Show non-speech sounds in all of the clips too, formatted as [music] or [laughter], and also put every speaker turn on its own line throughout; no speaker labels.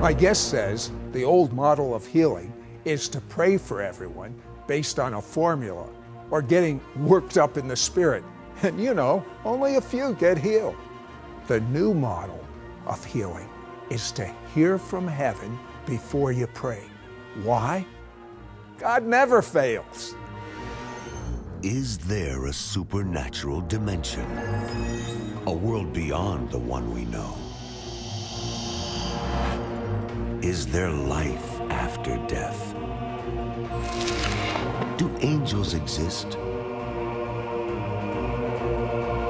My guest says the old model of healing is to pray for everyone based on a formula or getting worked up in the spirit. [laughs] And you know, only a few get healed. The new model of healing is to hear from heaven before you pray. Why? God never fails.
Is there a supernatural dimension? A world beyond the one we know? Is there life after death? Do angels exist?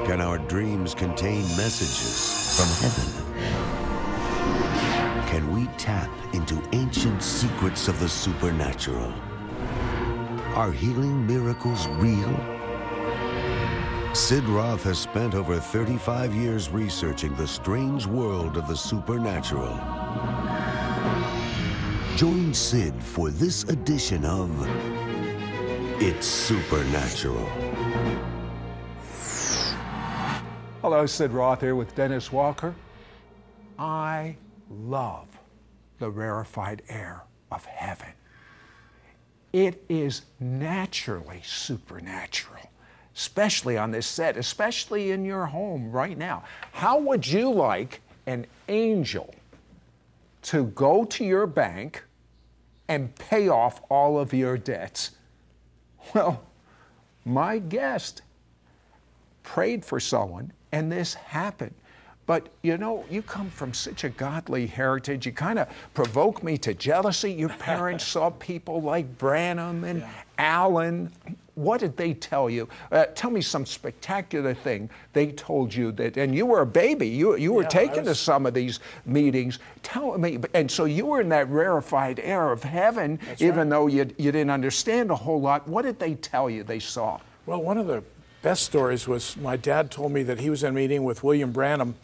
Can our dreams contain messages from heaven? Can we tap into ancient secrets of the supernatural? Are healing miracles real? Sid Roth has spent over 35 years researching the strange world of the supernatural. Join Sid for this edition of It's Supernatural.
Hello, Sid Roth here with Dennis Walker. I love the rarefied air of heaven. It is naturally supernatural, especially on this set, especially in your home right now. How would you like an angel to go to your bank and pay off all of your debts? Well, my guest prayed for someone and this happened. But you know, you come from such a godly heritage. You kind of provoke me to jealousy. Your parents [laughs] saw people like Branham and yeah. Allen. What did they tell you? Uh, tell me some spectacular thing they told you that, and you were a baby. You, you were yeah, taken was... to some of these meetings. Tell me, and so you were in that rarefied air of heaven, That's even right. though you, you didn't understand a whole lot. What did they tell you they saw?
Well, one of the best stories was my dad told me that he was in a meeting with William Branham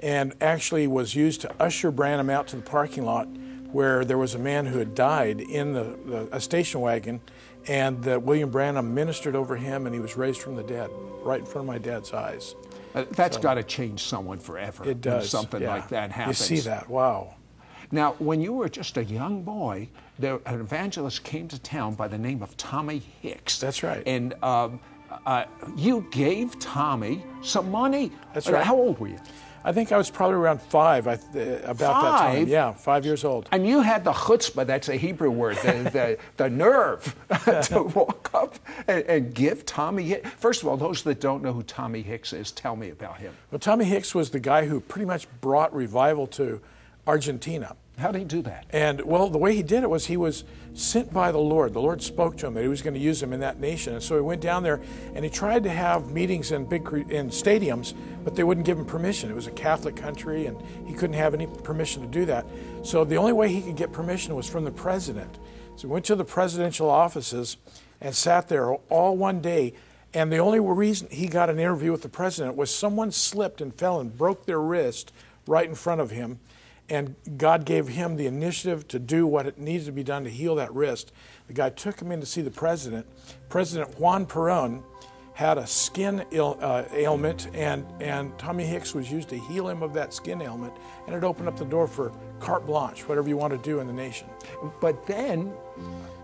and actually was used to usher Branham out to the parking lot where there was a man who had died in the, the a station wagon and that William Branham ministered over him and he was raised from the dead right in front of my dad's eyes.
Uh, that's so, got to change someone forever.
It does.
something
yeah.
like that happens.
You see that? Wow.
Now, when you were just a young boy, there, an evangelist came to town by the name of Tommy Hicks.
That's right.
And um, uh, you gave Tommy some money.
That's right.
How old were you?
I think I was probably around five, uh, about
five?
that time. Yeah, five years old.
And you had the chutzpah, that's a Hebrew word, the, the, the nerve [laughs] to [laughs] walk up and, and, give Tommy Hicks. First of all, those that don't know who Tommy Hicks is, tell me about him.
Well, Tommy Hicks was the guy who pretty much brought revival to Argentina.
How did he do that?
And well, the way he did it was he was sent by the Lord. The Lord spoke to him that he was going to use him in that nation. And so he went down there and he tried to have meetings in big in stadiums, but they wouldn't give him permission. It was a Catholic country and he couldn't have any permission to do that. So the only way he could get permission was from the president. So he went to the presidential offices and sat there all one day. And the only reason he got an interview with the president was someone slipped and fell and broke their wrist right in front of him and God gave him the initiative to do what it needed to be done to heal that wrist. The guy took him in to see the president. President Juan Perón had a skin uh, ailment, and, and Tommy Hicks was used to heal him of that skin ailment, and it opened up the door for carte blanche, whatever you want to do in the nation.
But then,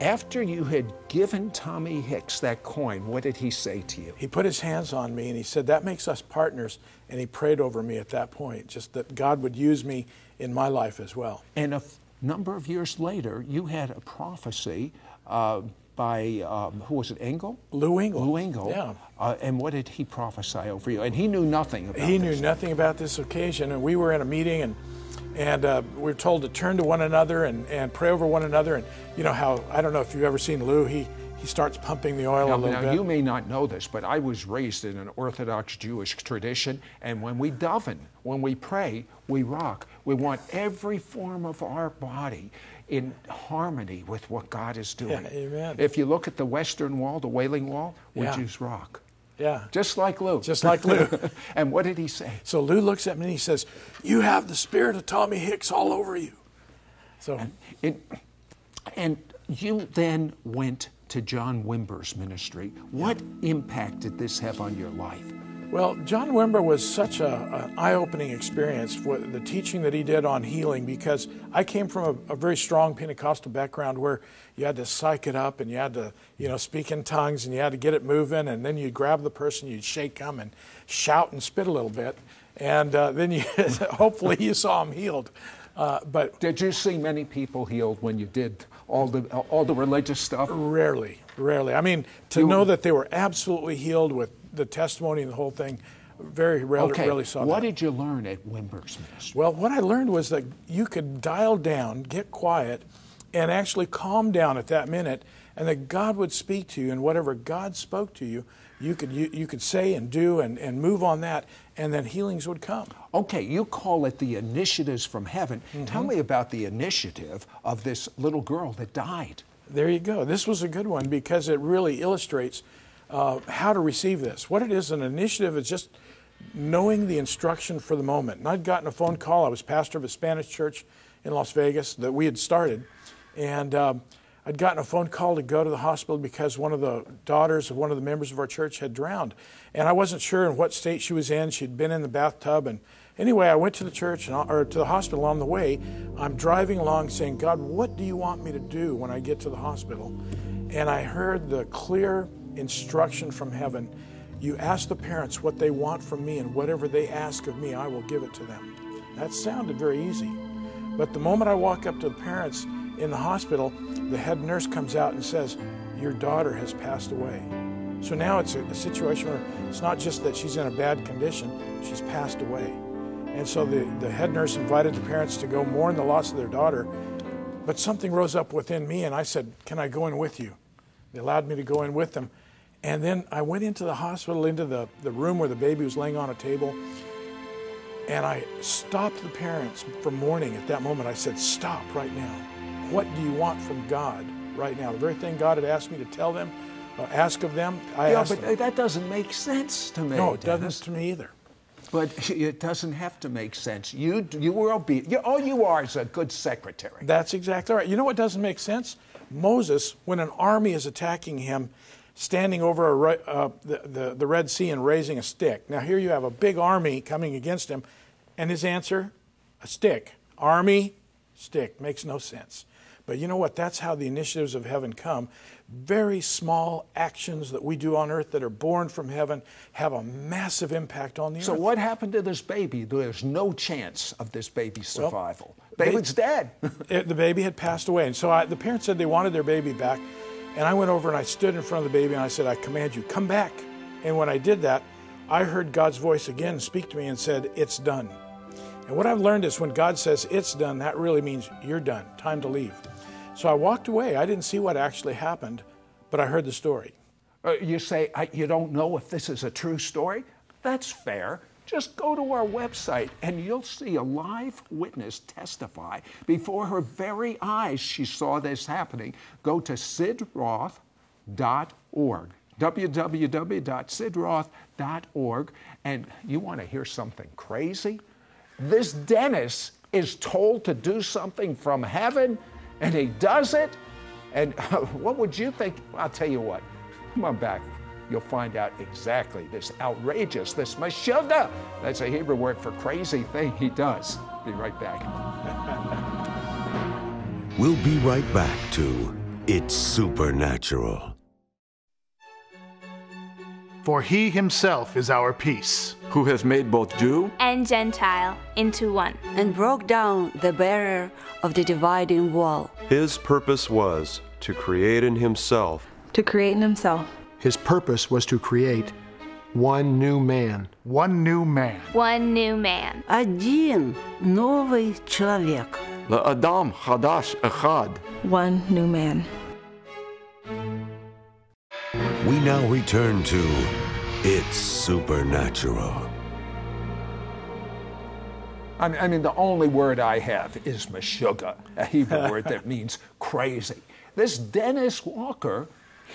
after you had given Tommy Hicks that coin, what did he say to you?
He put his hands on me and he said, That makes us partners. And he prayed over me at that point, just that God would use me in my life as well.
And a f- number of years later, you had a prophecy uh, by, um, who was it, Engle?
Lou Engle.
Lou Engle.
Yeah.
Uh, and what did he prophesy over you? And he knew nothing about
He
this.
knew nothing about this occasion. And we were in a meeting and and uh, we were told to turn to one another and, and pray over one another. And you know how, I don't know if you've ever seen Lou, he, he starts pumping the oil
now,
a little
now,
bit.
You may not know this, but I was raised in an Orthodox Jewish tradition, and when we daven, when we pray, we rock. We want every form of our body in harmony with what God is doing.
Yeah, amen.
If you look at the Western Wall, the Wailing Wall, we
yeah.
Jews rock.
Yeah.
Just like Lou.
Just like Lou. [laughs]
and what did he say?
So Lou looks at me and he says, You have the spirit of Tommy Hicks all over you. So
and, it, and you then went to John Wimber's ministry. What impact did this have on your life?
Well, John Wimber was such a, an eye-opening experience for the teaching that he did on healing because I came from a, a, very strong Pentecostal background where you had to psych it up and you had to, you know, speak in tongues and you had to get it moving and then you'd grab the person, you'd shake them and shout and spit a little bit and uh, then you [laughs] hopefully you saw them healed. Uh, but
did you see many people healed when you did all the all the religious stuff?
Rarely, rarely. I mean, to you, know that they were absolutely healed with the testimony and the whole thing, very rarely,
okay.
rarely saw
what
that.
did you learn at Wimber's ministry?
Well, what I learned was that you could dial down, get quiet, and actually calm down at that minute, and that God would speak to you, and whatever God spoke to you, you could you, you could say and do and, and move on that, and then healings would come.
Okay, you call it the initiatives from heaven. Mm-hmm. Tell me about the initiative of this little girl that died.
There you go. This was a good one because it really illustrates uh, how to receive this. What it is, an initiative is just knowing the instruction for the moment. And I'd gotten a phone call. I was pastor of a Spanish church in Las Vegas that we had started. And um, I'd gotten a phone call to go to the hospital because one of the daughters of one of the members of our church had drowned. And I wasn't sure in what state she was in. She'd been in the bathtub. And anyway, I went to the church and, or to the hospital on the way. I'm driving along saying, God, what do you want me to do when I get to the hospital? And I heard the clear instruction from heaven. You ask the parents what they want from me, and whatever they ask of me, I will give it to them. That sounded very easy. But the moment I walk up to the parents in the hospital, the head nurse comes out and says, Your daughter has passed away. So now it's a, a situation where it's not just that she's in a bad condition, she's passed away. And so the, the head nurse invited the parents to go mourn the loss of their daughter. But something rose up within me, and I said, Can I go in with you? They allowed me to go in with them. And then I went into the hospital, into the, the room where the baby was laying on a table. And I stopped the parents from mourning at that moment. I said, Stop right now. What do you want from God right now? The very thing God had asked me to tell them, uh, ask of them, I
yeah,
asked
but
them.
that doesn't make sense to me.
No, it
Dennis.
doesn't to me either.
But [laughs] it doesn't have to make sense. You, you were obedient. all you are is a good secretary.
That's exactly right. You know what doesn't make sense? Moses, when an army is attacking him, standing over a, uh, the, the, the Red Sea and raising a stick. Now, here you have a big army coming against him, and his answer, a stick. Army, stick. Makes no sense. But you know what? That's how the initiatives of heaven come. Very small actions that we do on earth that are born from heaven have a massive impact on the
so
earth.
So, what happened to this baby? There's no chance of this baby's survival. Well, Baby's dead. [laughs]
it, the baby had passed away. And so I, the parents said they wanted their baby back. And I went over and I stood in front of the baby and I said, I command you, come back. And when I did that, I heard God's voice again speak to me and said, It's done. And what I've learned is when God says it's done, that really means you're done, time to leave. So I walked away. I didn't see what actually happened, but I heard the story.
Uh, you say, You don't know if this is a true story? That's fair. Just go to our website and you'll see a live witness testify. Before her very eyes, she saw this happening. Go to sidroth.org, www.sidroth.org, and you want to hear something crazy? This Dennis is told to do something from heaven, and he does it. And [laughs] what would you think? I'll tell you what, come on back you'll find out exactly this outrageous, this mashuga. That's a Hebrew word for crazy thing he does. Be right back.
we'll be right back to It's Supernatural.
For he himself is our peace,
who has made both Jew
and Gentile into one,
and broke down the barrier of the dividing wall.
His purpose was to create in himself.
To create in himself
his purpose was to create one new man.
One new man.
One new man.
Один новый человек.
Adam Hadash Echad.
One new man.
We now return to It's Supernatural.
I mean, the only word I have is meshuga, a Hebrew [laughs] word that means crazy. This Dennis Walker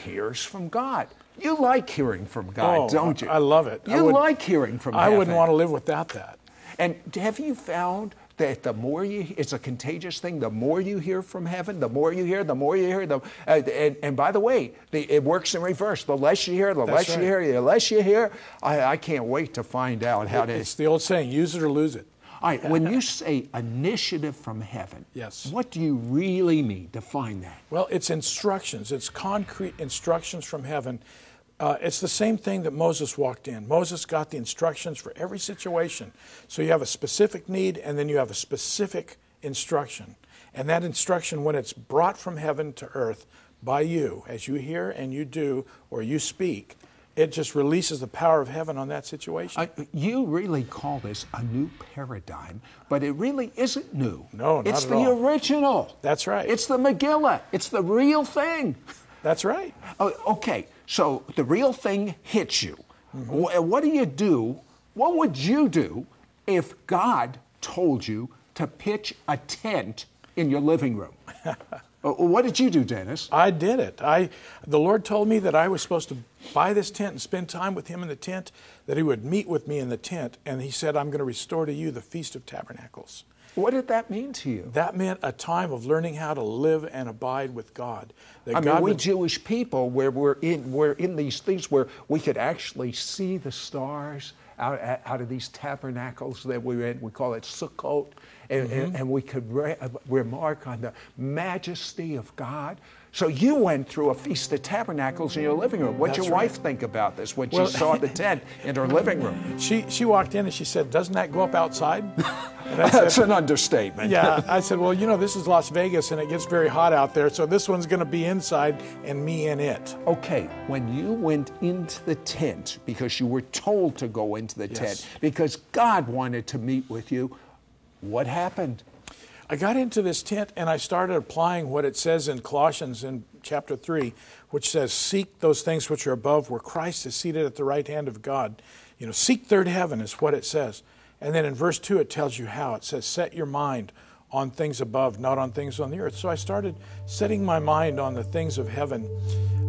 hears from God. You like hearing from God,
oh,
don't you?
I love it.
You would, like hearing from God.
I
heaven.
wouldn't want to live without that.
And have you found that the more you, it's a contagious thing. The more you hear from heaven, the more you hear, the more you hear. The, uh, and, and by the way, the, it works in reverse. The less you hear, the
That's
less
right.
you hear, the less you hear. I, I can't wait to find out how to.
It's the old saying, use it or lose it.
All right, when you say initiative from heaven,
Yes.
what do you really mean? Define that.
Well, it's instructions. It's concrete instructions from heaven. Uh, it's the same thing that Moses walked in. Moses got the instructions for every situation. So you have a specific need, and then you have a specific instruction. And that instruction, when it's brought from heaven to earth by you, as you hear and you do, or you speak, it just releases the power of heaven on that situation.
Uh, you really call this a new paradigm, but it really isn't new.
No, not
It's
at
the
all.
original.
That's right.
It's the Megillah. It's the real thing.
That's right.
Oh, okay, so the real thing hits you.
Mm-hmm.
What do you do? What would you do if God told you to pitch a tent in your living room? [laughs] Uh, what did you do, Dennis?
I did it. I, the Lord told me that I was supposed to buy this tent and spend time with Him in the tent, that He would meet with me in the tent, and He said, I'm going to restore to you the Feast of Tabernacles.
What did that mean to you?
That meant a time of learning how to live and abide with God. That
I mean, we
would-
Jewish people, where we're in, we're in these things where we could actually see the stars out, out of these tabernacles that we're in. We call it Sukkot, and, and, mm-hmm. and we could re- uh, remark on the majesty of God. So you went through a feast of tabernacles in your living room. What'd
That's
your
right.
wife think about this when
Well-
she saw the [laughs] tent in her living room?
she, she walked in and she said, Doesn't that go up outside? [laughs] Said,
That's an understatement.
yeah, [laughs] I said, well, you know, this is Las Vegas and it gets very hot out there, so this one's going to be inside and me in it.
Okay, when you went into the tent because you were told to go into the
Yes.
tent because God wanted to meet with you, what happened?
I got into this tent and I started applying what it says in Colossians in chapter 3, which says, Seek those things which are above, where Christ is seated at the right hand of God. You know, seek third heaven is what it says. And then in verse 2, it tells you how. It says, Set your mind on things above, not on things on the earth. So I started setting my mind on the things of heaven.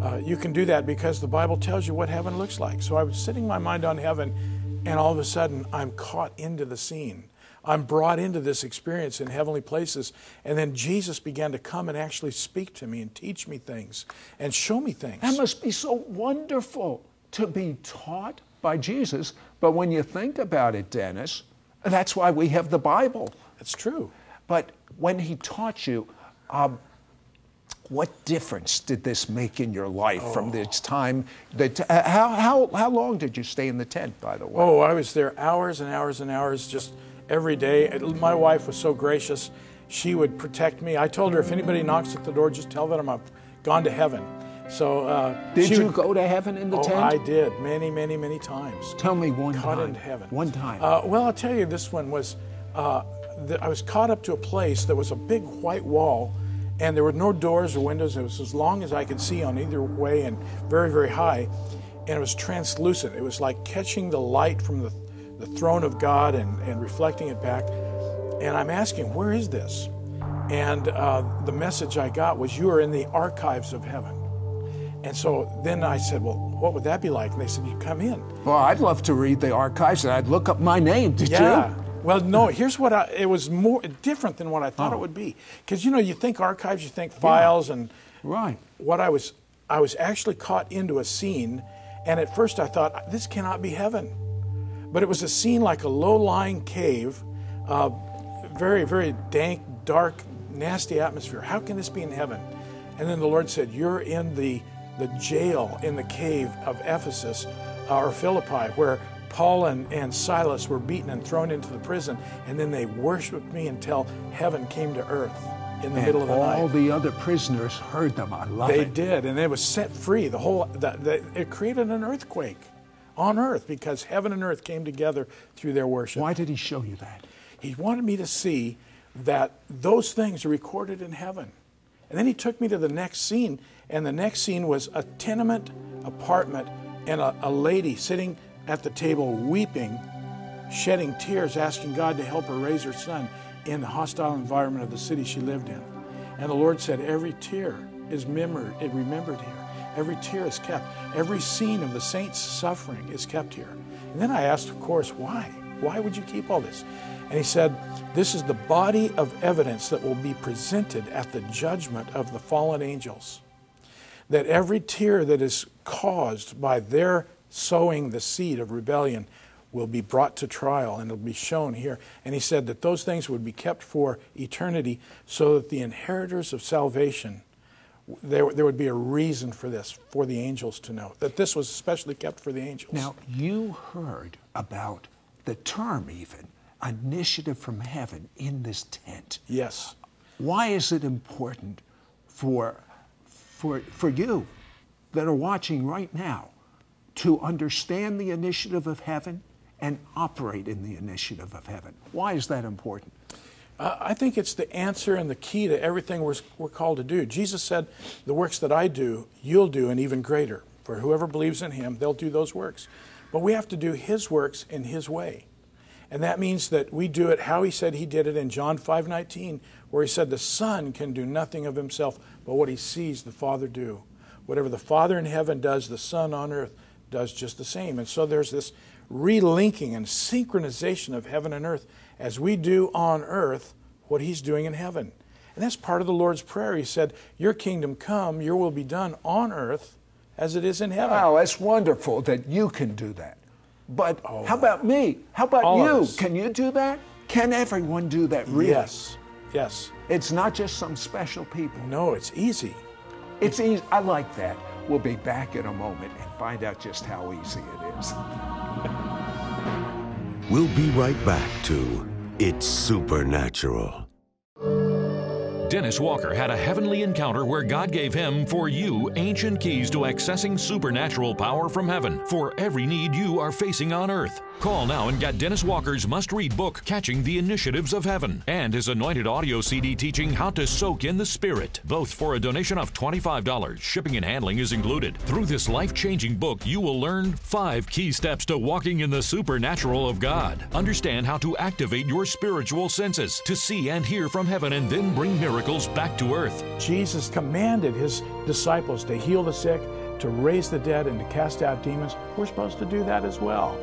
Uh, you can do that because the Bible tells you what heaven looks like. So I was setting my mind on heaven, and all of a sudden, I'm caught into the scene. I'm brought into this experience in heavenly places. And then Jesus began to come and actually speak to me and teach me things and show me things.
That must be so wonderful to be taught by Jesus. But when you think about it, Dennis, that's why we have the Bible.
That's true.
But when he taught you, um, what difference did this make in your life
Oh.
from this time? That, uh, how, how, how long did you stay in the tent, by the way?
Oh, I was there hours and hours and hours, just every day. My wife was so gracious. She would protect me. I told her if anybody knocks at the door, just tell them I've gone to heaven. So uh,
did you
would-
go to heaven in the
oh,
tent?
I did many, many, many times.
Tell me one
caught
time.
into heaven.
One time.
Uh, well, I'll tell you, this one was. Uh, the, I was caught up to a place that was a big white wall, and there were no doors or windows. It was as long as I could see on either way, and very, very high, and it was translucent. It was like catching the light from the, the throne of God and, and reflecting it back. And I'm asking, where is this? And uh, the message I got was, you are in the archives of heaven. And so then I said, well, what would that be like? And they said, you come in.
well, I'd love to read the archives and I'd look up my name. Did
Yeah.
you?
Well, no. Here's what I, it was more different than what I thought it would be. Because you know, you think archives, you think files, and
Right.
what I was, I was actually caught into a scene, and at first I thought this cannot be heaven, but it was a scene like a low-lying cave, uh, very, very dank, dark, nasty atmosphere. How can this be in heaven? And then the Lord said, "You're in the the jail in the cave of Ephesus uh, or Philippi, where Paul and, and Silas were beaten and thrown into the prison, and then they worshipped me until heaven came to earth in the
And
middle of the
all
night.
All the other prisoners heard them. I love
They
it.
did, and it was set free. The whole the, the, it created an earthquake on earth because heaven and earth came together through their worship.
Why did he show you that?
He wanted me to see that those things are recorded in heaven. And then he took me to the next scene, and the next scene was a tenement apartment and a, a lady sitting at the table weeping, shedding tears, asking God to help her raise her son in the hostile environment of the city she lived in. And the Lord said, Every tear is remembered, it remembered here. Every tear is kept. Every scene of the saints' suffering is kept here. And then I asked, of course, why? Why would you keep all this? And he said, This is the body of evidence that will be presented at the judgment of the fallen angels. That every tear that is caused by their sowing the seed of rebellion will be brought to trial and it'll be shown here. And he said that those things would be kept for eternity so that the inheritors of salvation, there, there would be a reason for this, for the angels to know, that this was especially kept for the angels.
Now, you heard about the term, even initiative from heaven in this tent.
Yes.
Why is it important for, for, for you that are watching right now to understand the initiative of heaven and operate in the initiative of heaven? Why is that important?
I think it's the answer and the key to everything we're, we're called to do. Jesus said, The works that I do, you'll do, and even greater. For whoever believes in him, they'll do those works. But we have to do his works in his way. And that means that we do it how he said he did it in John 5:19, where he said the Son can do nothing of himself but what he sees the Father do. Whatever the Father in heaven does, the Son on earth does just the same. And so there's this relinking and synchronization of heaven and earth as we do on earth what he's doing in heaven. And that's part of the Lord's Prayer. He said, Your kingdom come, your will be done on earth as it is in heaven.
Wow, that's wonderful that you can do that. But
Oh,
how about me? How about you? Can you do that? Can everyone do that really?
Yes, yes.
It's not just some special people.
No, it's easy.
It's easy. I like that. We'll be back in a moment and find out just how easy it is. [laughs]
We'll be right back to It's Supernatural.
Dennis Walker had a heavenly encounter where God gave him, for you, ancient keys to accessing supernatural power from heaven for every need you are facing on earth. Call now and get Dennis Walker's must read book, Catching the Initiatives of Heaven, and his anointed audio CD teaching How to Soak in the Spirit, both for a donation of $25. Shipping and handling is included. Through this life changing book, you will learn five key steps to walking in the supernatural of God. Understand how to activate your spiritual senses to see and hear from heaven and then bring miracles back to earth.
Jesus commanded his disciples to heal the sick, to raise the dead, and to cast out demons. We're supposed to do that as well.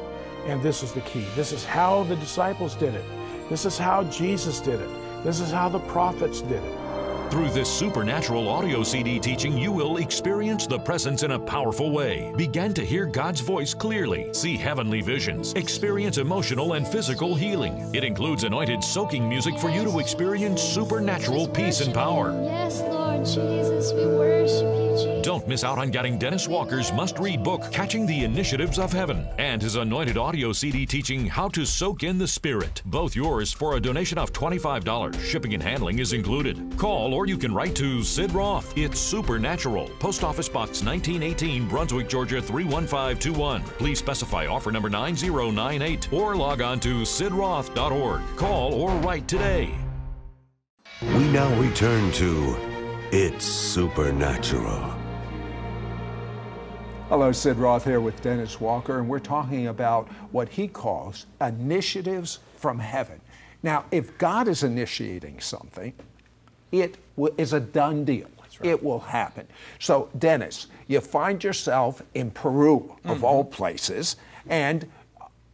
And this is the key. This is how the disciples did it. This is how Jesus did it. This is how the prophets did it.
Through this supernatural audio CD teaching, you will experience the presence in a powerful way, begin to hear God's voice clearly, see heavenly visions, experience emotional and physical healing. It includes anointed soaking music for you to experience supernatural peace and power.
Yes, Lord Jesus, we worship you, Jesus.
Don't miss out on getting Dennis Walker's must read book, Catching the Initiatives of Heaven, and his anointed audio CD teaching How to Soak in the Spirit. Both yours for a donation of $25. Shipping and handling is included. Call or you can write to Sid Roth. It's Supernatural. Post Office Box 1918, Brunswick, Georgia 31521. Please specify offer number 9098 or log on to sidroth.org. Call or write today.
We now return to It's Supernatural.
Hello, Sid Roth here with Dennis Walker, and we're talking about what he calls initiatives from heaven. Now, if God is initiating something, it w- is a done deal. It will happen. So, Dennis, you find yourself in Peru, of mm-hmm. all places, and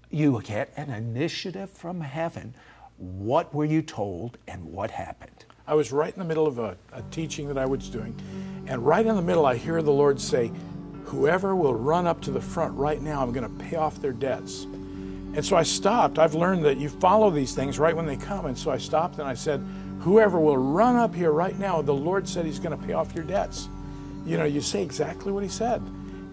you get an initiative from heaven. What were you told, and what happened?
I was right in the middle of a, a teaching that I was doing, and right in the middle, I hear the Lord say, Whoever will run up to the front right now, I'm going to pay off their debts. And so I stopped. I've learned that you follow these things right when they come. And so I stopped and I said, Whoever will run up here right now, the Lord said He's going to pay off your debts. You know, you say exactly what He said.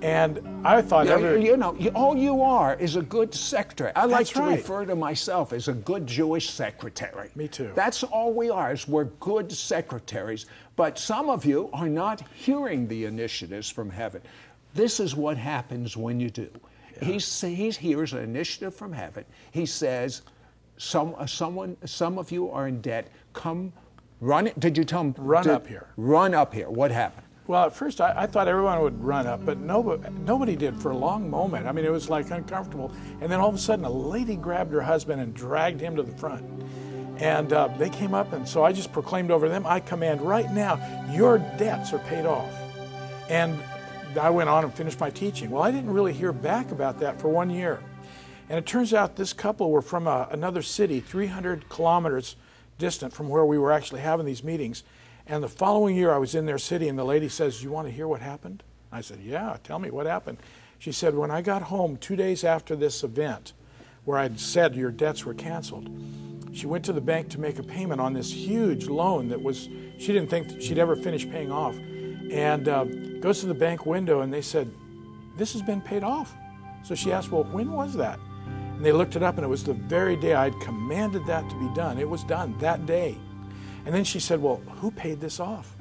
And I thought,
You know,
every,
you know, you- all you are is a good secretary. I like to
right.
refer to myself as a good Jewish secretary.
Me too.
That's all we are, is we're good secretaries. But some of you are not hearing the initiatives from heaven. This is what happens when you do. He, say, he hears an initiative from heaven. He says, some, uh, someone, some of you are in debt. Come, run it. Did you tell him?
Run
to-
up here.
Run up here. What happened?
Well, at first I, I thought everyone would run up, but nobody, nobody did for a long moment. I mean, it was like uncomfortable. And then all of a sudden, a lady grabbed her husband and dragged him to the front. And uh, they came up, and so I just proclaimed over them, I command right now, your debts are paid off. And I went on and finished my teaching. Well, I didn't really hear back about that for one year. And it turns out this couple were from a, another city, 300 kilometers distant from where we were actually having these meetings. And the following year, I was in their city, and the lady says, You want to hear what happened? I said, Yeah, tell me what happened. She said, When I got home two days after this event, where I'd said your debts were canceled, she went to the bank to make a payment on this huge loan that was, she didn't think she'd ever finish paying off. And uh, goes to the bank window, and they said, This has been paid off. So she asked, Well, when was that? And they looked it up, and it was the very day I'd commanded that to be done. It was done that day. And then she said, Well, who paid this off?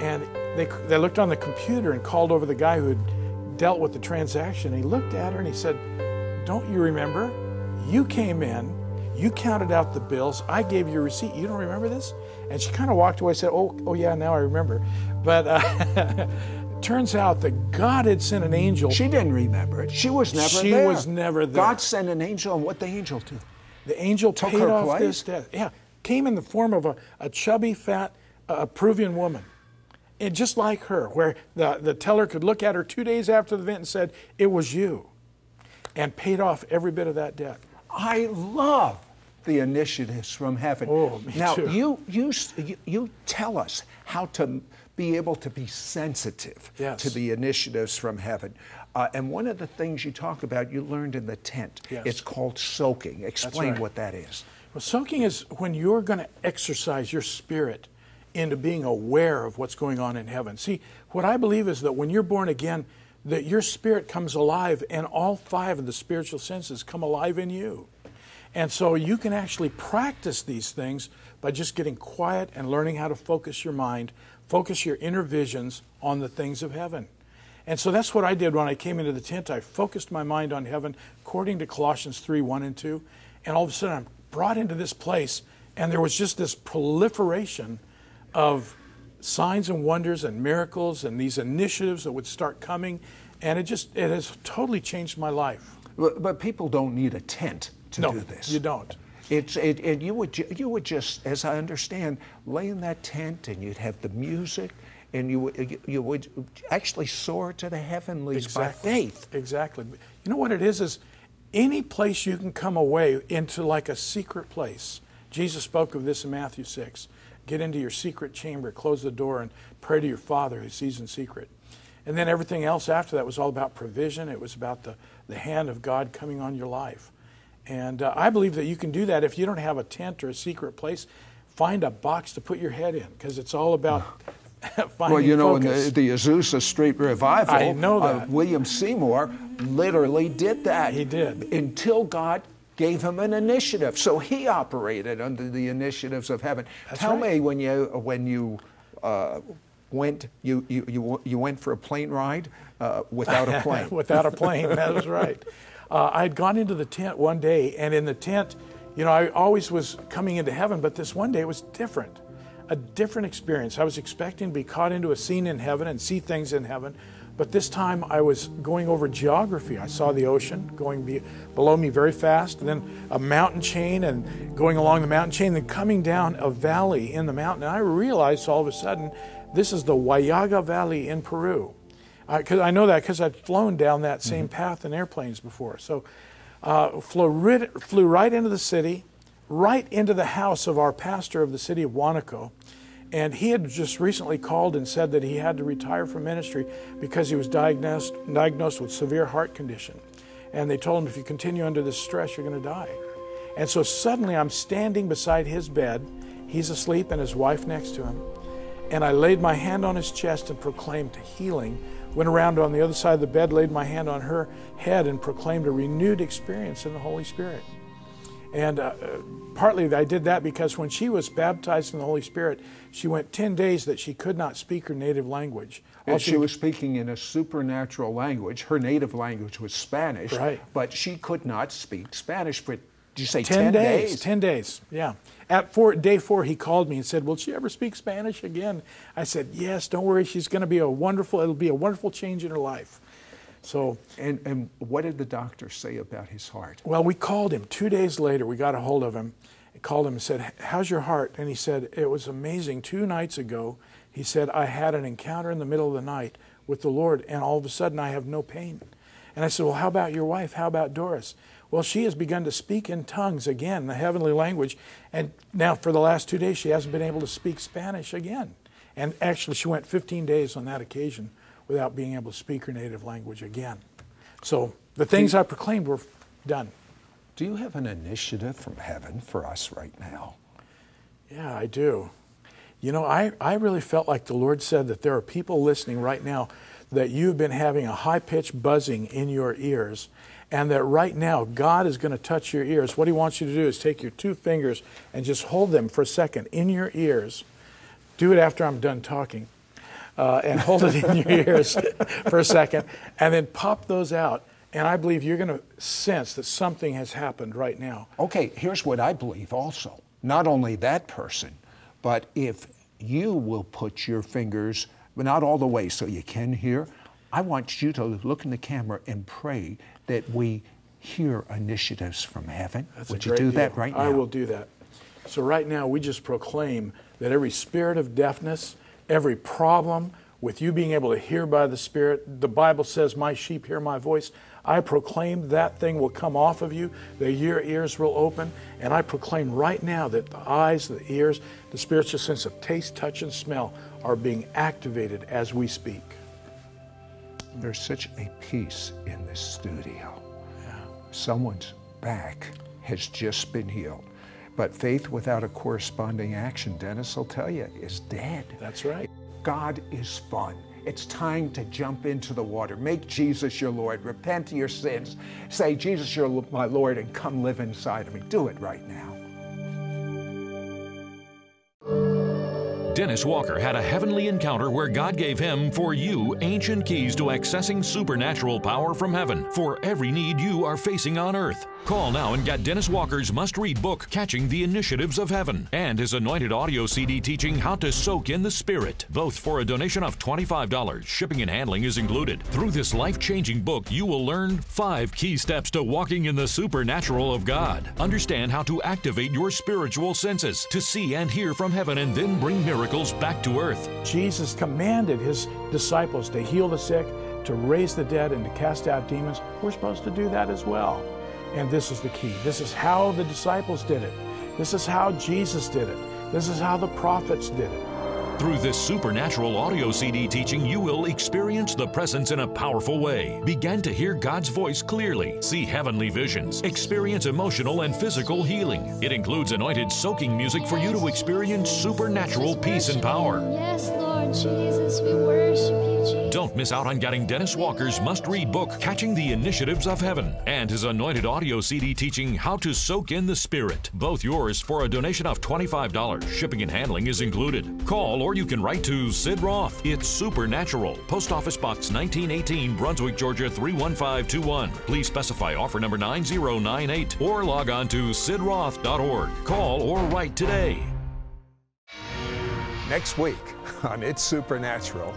And they, they looked on the computer and called over the guy who had dealt with the transaction. He looked at her and he said, Don't you remember? You came in, you counted out the bills, I gave you a receipt. You don't remember this? And she kind of walked away and said, Oh, oh yeah, now I remember. But uh, [laughs] turns out that God had sent an angel.
She didn't remember it. She was never
she
there.
was never there.
God sent an angel, and what the angel do?
The angel
Took
paid
her
off
place?
this debt. Yeah, came in the form of a, a chubby, fat uh, Peruvian woman. And just like her, where the, the teller could look at her two days after the event and said, It was you, and paid off every bit of that debt.
I love the initiatives from heaven.
Oh, me
now
too.
you you you you tell us how to be able to be sensitive
Yes.
to the initiatives from heaven. Uh, and one of the things you talk about, you learned in the tent.
Yes.
It's called soaking. Explain
right.
what that is.
Well, soaking is when you're going to exercise your spirit into being aware of what's going on in heaven. See, what I believe is that when you're born again, that your spirit comes alive, and all five of the spiritual senses come alive in you. And so you can actually practice these things by just getting quiet and learning how to focus your mind, focus your inner visions on the things of heaven. And so that's what I did when I came into the tent. I focused my mind on heaven according to Colossians 3 1 and 2. And all of a sudden I'm brought into this place, and there was just this proliferation of signs and wonders and miracles and these initiatives that would start coming. And it just, it has totally changed my life.
But, but people don't need a tent to
no,
do this.
you don't.
It's it, it you would you would just, as I understand, lay in that tent and you'd have the music, and you would you, would actually soar to the heavenlies by faith.
Exactly. You know what it is is any place you can come away into like a secret place. Jesus spoke of this in Matthew 6. Get into your secret chamber, close the door, and pray to your Father who sees in secret. And then everything else after that was all about provision. It was about the, the hand of God coming on your life. And uh, I believe that you can do that if you don't have a tent or a secret place. Find a box to put your head in because it's all about [laughs] finding
Well, you know, in the, the Azusa Street Revival,
I know
uh,
that.
William Seymour literally did that.
He did.
Until God gave him an initiative. So he operated under the initiatives of heaven.
That's
Tell
right.
me when you when you uh, went you, you you you went for a plane ride uh, without a [laughs] plane.
Without a plane, that was right. Uh, I had gone into the tent one day, and in the tent, you know, I always was coming into heaven, but this one day it was different. A different experience. I was expecting to be caught into a scene in heaven and see things in heaven, but this time I was going over geography. I saw the ocean going be, below me very fast, and then a mountain chain, and going along the mountain chain, then coming down a valley in the mountain. And I realized all of a sudden this is the Huallaga Valley in Peru because I know that because I'd flown down that same path in airplanes before. So, uh, flew, rid- flew right into the city, right into the house of our pastor of the city of Huánuco. And he had just recently called and said that he had to retire from ministry because he was diagnosed, diagnosed with severe heart condition. And they told him, if you continue under this stress, you're going to die. And so suddenly I'm standing beside his bed. He's asleep and his wife next to him. And I laid my hand on his chest and proclaimed healing. Went around on the other side of the bed, laid my hand on her head, and proclaimed a renewed experience in the Holy Spirit. And uh, partly I did that because when she was baptized in the Holy Spirit, she went 10 days that she could not speak her native language.
And she was speaking in a supernatural language. Her native language was Spanish,
Right.
but she could not speak Spanish for, did you say
10,
10,
days, 10 days, yeah. At four, day four, he called me and said, Will she ever speak Spanish again? I said, Yes, don't worry. She's going to be a wonderful, it'll be a wonderful change in her life. So,
And, and what did the doctor say about his heart?
well, we called him two days later. We got a hold of him, called him and said, How's your heart? And he said, It was amazing. Two nights ago, he said, I had an encounter in the middle of the night with the Lord, and all of a sudden I have no pain. And I said, Well, how about your wife? How about Doris? Well, she has begun to speak in tongues again, the heavenly language. And now, for the last two days, she hasn't been able to speak Spanish again. And actually, she went 15 days on that occasion without being able to speak her native language again. So the things I proclaimed were done.
Do you have an initiative from heaven for us right now?
Yeah, I do. You know, I, I really felt like the Lord said that there are people listening right now that you've been having a high pitched buzzing in your ears, and that right now God is going to touch your ears. What He wants you to do is take your two fingers and just hold them for a second in your ears. Do it after I'm done talking. Uh, and hold it in your ears [laughs] for a second, and then pop those out. And I believe you're going to sense that something has happened right now.
Okay, here's what I believe also. Not only that person, but if you will put your fingers, but not all the way so you can hear, I want you to look in the camera and pray that we hear initiatives from heaven.
That's
Would you do
deal.
that right now?
I will do that. So, right now, we just proclaim that every spirit of deafness, every problem with you being able to hear by the Spirit, the Bible says, My sheep hear my voice. I proclaim that thing will come off of you, that your ears will open, and I proclaim right now that the eyes, the ears, the spiritual sense of taste, touch, and smell are being activated as we speak.
There's such a peace in this studio. Someone's back has just been healed. But faith without a corresponding action, Dennis will tell you, is dead.
That's right.
God is fun. It's time to jump into the water. Make Jesus your Lord. Repent of your sins. Say, Jesus, you're my Lord, and come live inside of me. Do it right now.
Dennis Walker had a heavenly encounter where God gave him, for you, ancient keys to accessing supernatural power from heaven for every need you are facing on earth. Call now and get Dennis Walker's must read book, Catching the Initiatives of Heaven, and his anointed audio CD teaching How to Soak in the Spirit, both for a donation of $25. Shipping and handling is included. Through this life changing book, you will learn five key steps to walking in the supernatural of God. Understand how to activate your spiritual senses to see and hear from heaven and then bring miracles back to earth.
Jesus commanded his disciples to heal the sick, to raise the dead, and to cast out demons. We're supposed to do that as well. And this is the key. This is how the disciples did it. This is how Jesus did it. This is how the prophets did it.
Through this supernatural audio CD teaching, you will experience the presence in a powerful way, begin to hear God's voice clearly, see heavenly visions, experience emotional and physical healing. It includes anointed soaking music for you to experience supernatural peace and power.
Yes, Lord Jesus, we worship you, Jesus.
Don't miss out on getting Dennis Walker's must read book, Catching the Initiatives of Heaven, and his anointed audio CD teaching How to Soak in the Spirit. Both yours for a donation of $25. Shipping and handling is included. Call or you can write to Sid Roth. It's Supernatural. Post Office Box 1918, Brunswick, Georgia 31521. Please specify offer number 9098 or log on to sidroth.org. Call or write today.
Next week on It's Supernatural,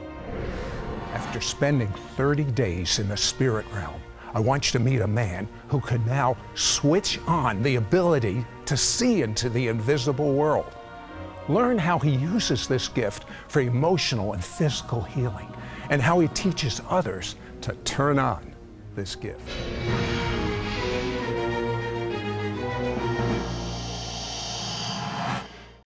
after spending 30 days in the spirit realm, I want you to meet a man who can now switch on the ability to see into the invisible world. Learn how he uses this gift for emotional and physical healing and how he teaches others to turn on this gift.